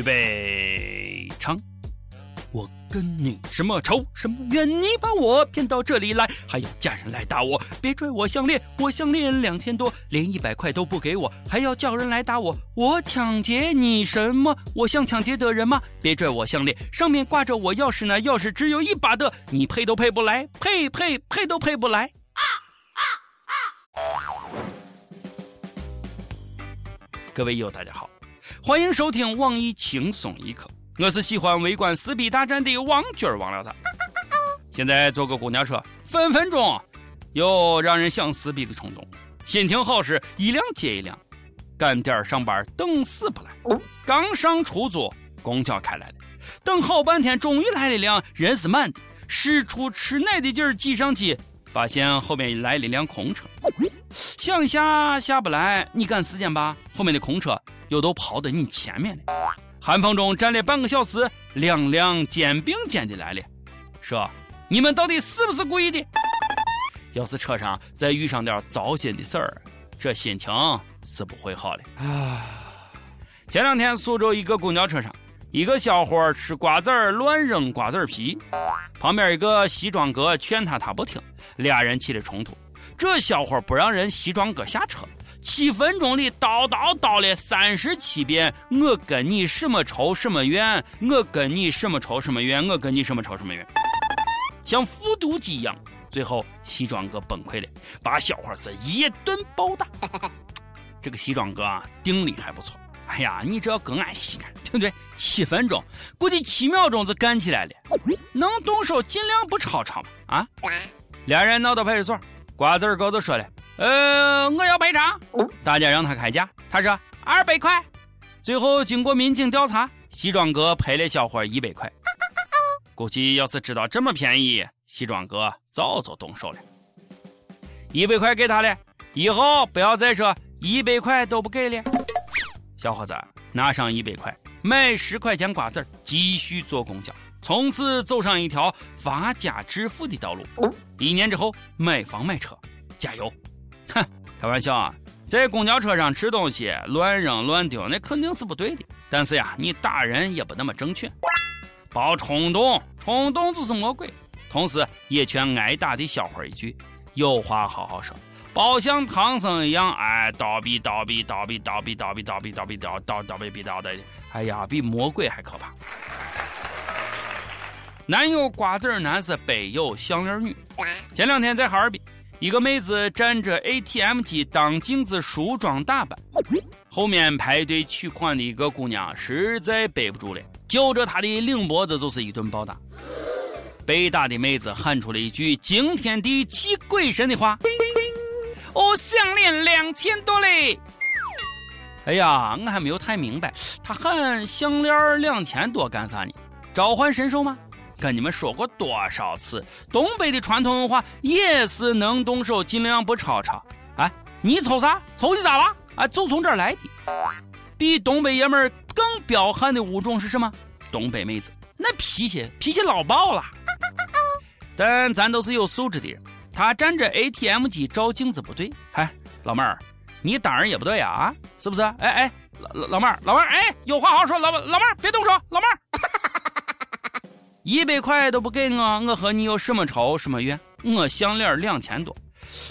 预备，唱。我跟你什么仇什么怨？你把我骗到这里来，还要家人来打我，别拽我项链，我项链两千多，连一百块都不给我，还要叫人来打我，我抢劫你什么？我像抢劫的人吗？别拽我项链，上面挂着我钥匙呢，钥匙只有一把的，你配都配不来，配配配都配不来。啊啊啊！各位友，大家好，欢迎收听网易轻松一刻。我是喜欢围观撕逼大战的王军王聊子。现在坐个公交车，分分钟有让人想撕逼的冲动。心情好时一辆接一辆，赶点上班等死不来。刚上出租，公交开来了，等好半天，终于来了辆人是满的，使出吃奶的劲儿挤上去，发现后面来了辆空车。想下下不来，你赶时间吧，后面的空车又都跑到你前面了。寒风中站了半个小时，两辆肩并肩的来了，说：“你们到底是不是故意的？要是车上再遇上点糟心的事儿，这心情是不会好的。”啊！前两天苏州一个公交车上，一个小伙吃瓜子儿乱扔瓜子儿皮，旁边一个西装哥劝他，他不听，俩人起了冲突。这小伙不让人西装哥下车。七分钟里叨叨叨了三十七遍，我跟你什么仇什么怨？我跟你什么仇什么怨？我跟你什么仇什么怨？像复读机一样，最后西装哥崩溃了，把小伙是一顿暴打。这个西装哥啊，定力还不错。哎呀，你这要跟俺细看，对不对？七分钟，估计七秒钟就干起来了。能动手尽量不吵吵嘛？啊？俩人闹到派出所，瓜子哥就说了。呃，我要赔偿。大家让他开价，他说二百块。最后经过民警调查，西装哥赔了小伙一百块。估计要是知道这么便宜，西装哥早就动手了。一百块给他了，以后不要再说一百块都不给了。小伙子拿上一百块，买十块钱瓜子继续坐公交，从此走上一条发家致富的道路。一年之后买房买车，加油！哼，开玩笑啊，在公交车上吃东西乱扔乱丢，那肯定是不对的。但是呀，你打人也不那么正确。别冲动，冲动就是魔鬼。同时也劝挨打的小伙一句：有话好好说，别像唐僧一样，哎，叨逼叨逼叨逼叨逼叨逼叨逼叨逼叨叨叨逼逼叨的。哎呀，比魔鬼还可怕。南有瓜子男是北有项链女。前两天在哈尔滨。一个妹子站着 ATM 机当镜子梳妆打扮，后面排队取款的一个姑娘实在背不住了，揪着她的领脖子就是一顿暴打。被打的妹子喊出了一句惊天地泣鬼神的话：“我项链两千多嘞！”哎呀，我还没有太明白，她喊项链两千多干啥呢？召唤神兽吗？跟你们说过多少次，东北的传统文化也是能动手尽量不吵吵。哎，你瞅啥？瞅你咋了？哎，就从这儿来的。比东北爷们儿更彪悍的物种是什么？东北妹子，那脾气脾气老爆了。但咱都是有素质的人，他站着 ATM 机照镜子不对。哎，老妹儿，你当然也不对啊，是不是？哎哎，老老妹儿，老妹儿，哎，有话好好说，老老妹儿别动手，老妹儿。一百块都不给我，我和你有什么仇什么怨？我项链两千多，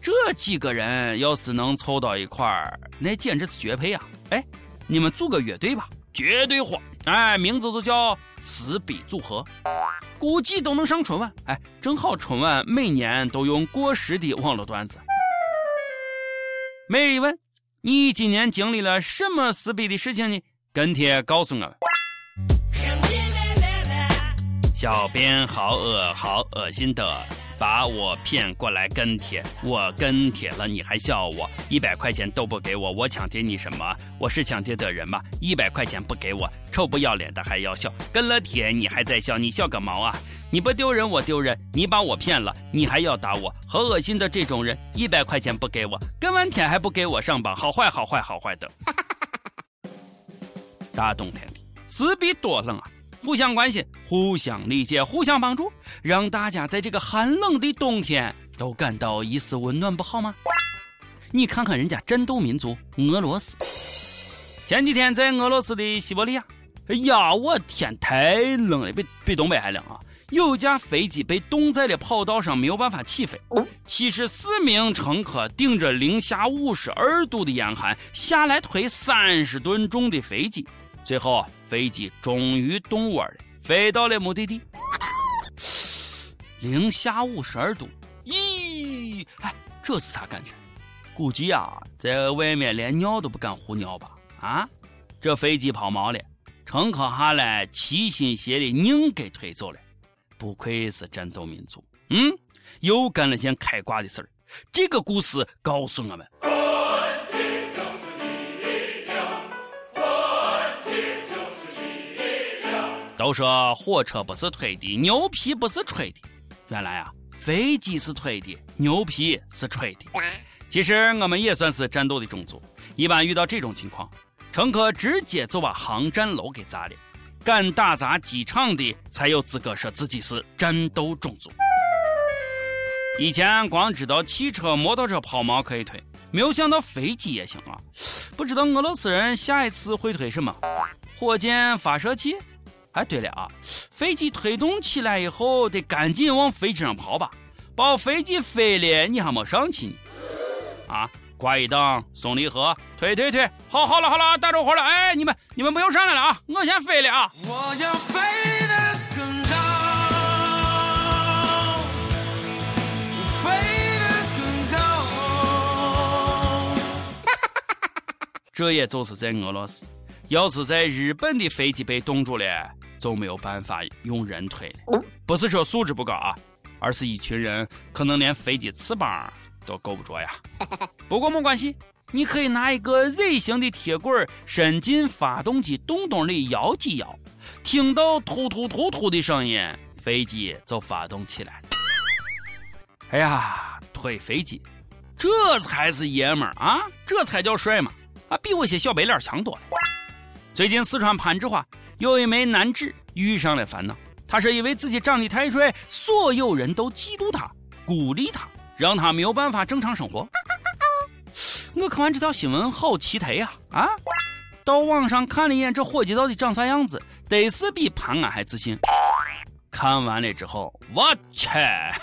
这几个人要是能凑到一块儿，那简直是绝配啊！哎，你们组个乐队吧，绝对火！哎，名字就叫撕逼组合，估计都能上春晚。哎，正好春晚每年都用过时的网络段子。每日一问：你今年经历了什么撕逼的事情呢？跟帖告诉我们。小编好恶好恶心的，把我骗过来跟帖，我跟帖了你还笑我，一百块钱都不给我，我抢劫你什么？我是抢劫的人吗？一百块钱不给我，臭不要脸的还要笑，跟了帖你还在笑，你笑个毛啊！你不丢人我丢人，你把我骗了，你还要打我，好恶心的这种人，一百块钱不给我，跟完帖还不给我上榜，好坏好坏好坏的。大冬天的，撕逼多冷啊！互相关心，互相理解，互相帮助，让大家在这个寒冷的冬天都感到一丝温暖，不好吗？你看看人家战斗民族俄罗斯，前几天在俄罗斯的西伯利亚，哎呀，我天，太冷了，比比东北还冷啊！有架飞机被冻在了跑道上，没有办法起飞。七十四名乘客顶着零下五十二度的严寒下来推三十吨重的飞机，最后飞机终于动窝了，飞到了目的地。零下五十二度，咦，哎，这是啥感觉？估计啊，在外面连尿都不敢胡尿吧？啊，这飞机抛锚了，乘客下来齐心协力，硬给推走了。不愧是战斗民族，嗯，又干了件开挂的事儿。这个故事告诉我们：都说火车不是推的，牛皮不是吹的。原来啊，飞机是推的，牛皮是吹的。其实我们也算是战斗的种族。一般遇到这种情况，乘客直接就把航站楼给砸了。敢打砸机场的，才有资格说自己是战斗种族。以前光知道汽车、摩托车抛锚可以推，没有想到飞机也行啊！不知道俄罗斯人下一次会推什么？火箭发射器？哎，对了啊，飞机推动起来以后，得赶紧往飞机上跑吧，把飞机飞了，你还没上去呢。啊！挂一档，松离合，推推推，好，好了，好了，大着火了，哎，你们，你们不用上来了啊，我先飞了啊。我要飞得更高，飞得更高。这也就是在俄罗斯，要是在日本的飞机被冻住了，就没有办法用人推了。不是说素质不高啊，而是一群人可能连飞机翅膀。都够不着呀，不过没关系，你可以拿一个 Z 型的铁棍伸进发动机洞洞里摇几摇，听到突突突突的声音，飞机就发动起来了。哎呀，推飞机，这才是爷们儿啊，这才叫帅嘛！啊，比我些小白脸强多了。最近四川攀枝花有一枚男子遇上了烦恼，他是因为自己长得太帅，所有人都嫉妒他，孤立他。让他没有办法正常生活。我看完这条新闻，好奇特呀！啊，到网上看了一眼这伙计到底长啥样子，得是比潘安还自信。看完了之后，我去，哎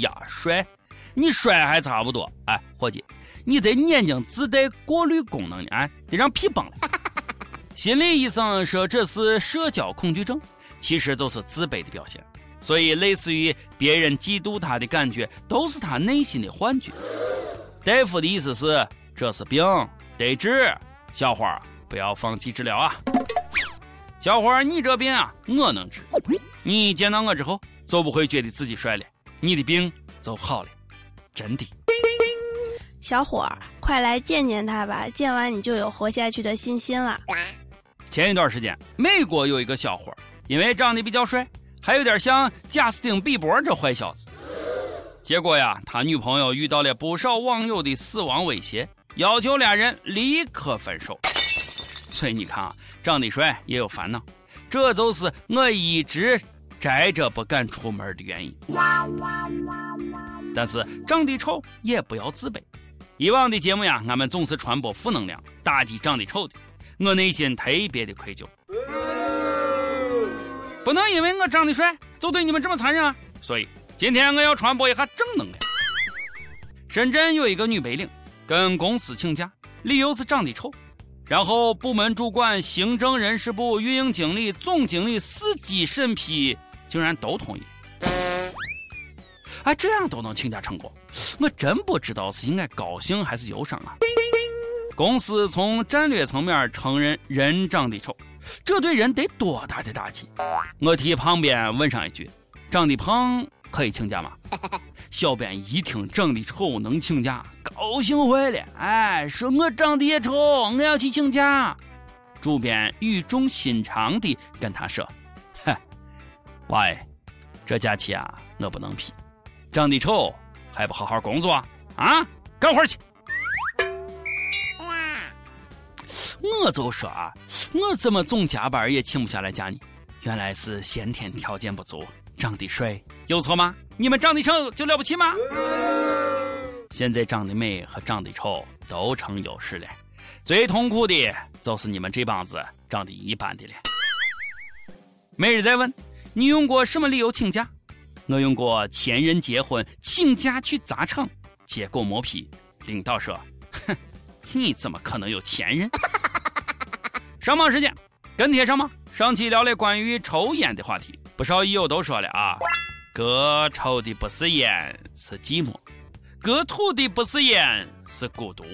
呀，帅！你帅还差不多。哎，伙计，你的眼睛自带过滤功能呢，啊，得让屁崩了。心理医生说这是社交恐惧症，其实就是自卑的表现。所以，类似于别人嫉妒他的感觉，都是他内心的幻觉。大夫的意思是，这是病，得治。小花，不要放弃治疗啊！小花，你这病啊，我能治。你见到我之后，就不会觉得自己帅了，你的病就好了，真的。小伙儿，快来见见他吧，见完你就有活下去的信心了。前一段时间，美国有一个小伙，因为长得比较帅。还有点像贾斯汀·比伯这坏小子，结果呀，他女朋友遇到了不少网友的死亡威胁，要求俩人立刻分手。所以你看啊，长得帅也有烦恼，这就是我一直宅着不敢出门的原因。但是长得丑也不要自卑。以往的节目呀，俺们总是传播负能量，打击长得丑的，我内心特别的愧疚。不能因为我长得帅就对你们这么残忍啊！所以今天我要传播一下正能量。深圳有一个女白领跟公司请假，理由是长得丑，然后部门主管、行政人事部、运营经理、总经理、司机审批竟然都同意。哎，这样都能请假成功，我真不知道是应该高兴还是忧伤啊！公司从战略层面承认人长得丑。这对人得多大的打击！我替旁边问上一句：“长得胖可以请假吗？” 小编一听长得丑能请假，高兴坏了。哎，说我长得也丑，我要去请假。主编语重心长地跟他说：“哼，喂，这假期啊，我不能批。长得丑还不好好工作啊？干活去！”我就说啊，我怎么总加班也请不下来假呢？原来是先天条件不足，长得帅有错吗？你们长得丑就了不起吗？现在长得美和长得丑都成优势了，最痛苦的就是你们这帮子长得一般的了。每日再问：你用过什么理由请假？我用过前任结婚请假去砸场，结果磨皮。领导说：“哼，你怎么可能有前任？” 上榜时间，跟帖上榜？上期聊了关于抽烟的话题，不少益友都说了啊，哥抽的不是烟，是寂寞；哥吐的不是烟，是孤独。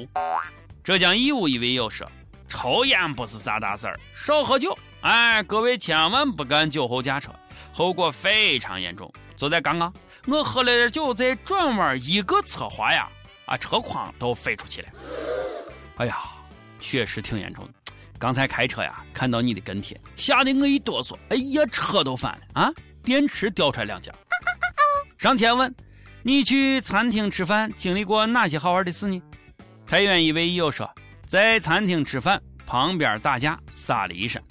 浙江义乌一位友说：“抽烟不是啥大事儿，少喝酒。”哎，各位千万不敢酒后驾车，后果非常严重。就在刚刚，我喝了点酒，在转弯一个侧滑呀，啊，车筐都飞出去了。哎呀，确实挺严重的。刚才开车呀，看到你的跟帖，吓得我一哆嗦，哎呀，车都翻了啊，电池掉出来两截。上前问你去餐厅吃饭经历过哪些好玩的事呢？太原一位友说，在餐厅吃饭，旁边打架，撒了一身。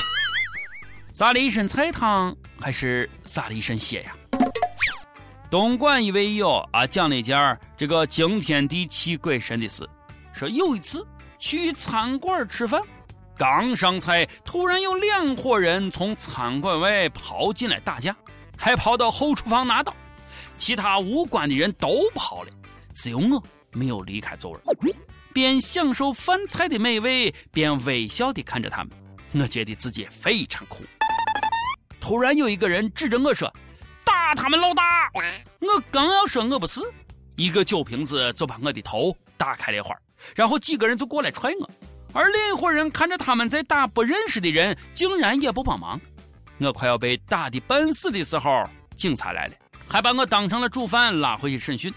撒了一身菜汤，还是撒了一身血呀？东莞一位友啊，讲了一件这个惊天地泣鬼神的事，说有一次去餐馆吃饭，刚上菜，突然有两伙人从餐馆外跑进来打架，还跑到后厨房拿刀，其他无关的人都跑了，只有我没有离开座位，边享受饭菜的美味，边微笑地看着他们，我觉得自己非常酷。突然有一个人指着我说：“打他们老大！”我刚要说我不是，一个酒瓶子就把我的头打开了一会儿，然后几个人就过来踹我，而另一伙人看着他们在打不认识的人，竟然也不帮忙。我快要被打的半死的时候，警察来了，还把我当成了主犯拉回去审讯，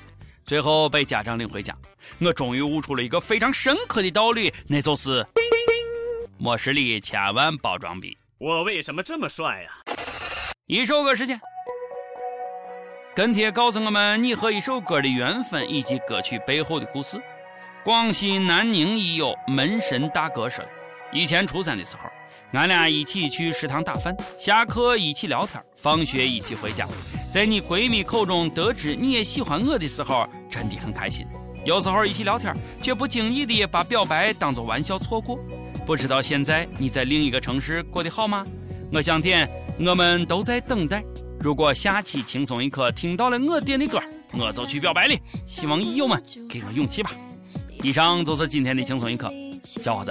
最后被家长领回家。我终于悟出了一个非常深刻的道理，那就是：没事里千万别装逼。我为什么这么帅呀？一首歌时间，跟帖告诉我们你和一首歌的缘分以及歌曲背后的故事。广西南宁一友门神大哥说：“以前初三的时候，俺俩一起去食堂打饭，下课一起聊天，放学一起回家。在你闺蜜口中得知你也喜欢我的时候，真的很开心。有时候一起聊天，却不经意地把表白当作玩笑错过。不知道现在你在另一个城市过得好吗？我想点。”我们都在等待。如果下期轻松一刻听到了我点的歌，我就去表白了。希望益友们给我勇气吧。以上就是今天的轻松一刻，小伙子，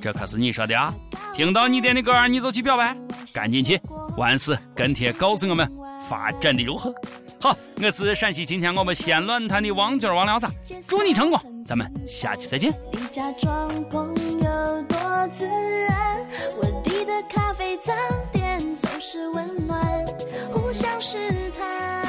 这可是你说的啊！听到你点的歌，你就去表白，赶紧去！完事跟帖告诉我们发展的如何。好，我是陕西今天我们西安论坛的王军王聊子，祝你成功，咱们下期再见。假装朋友多自然。我弟的咖啡早点总是温暖，互相试探。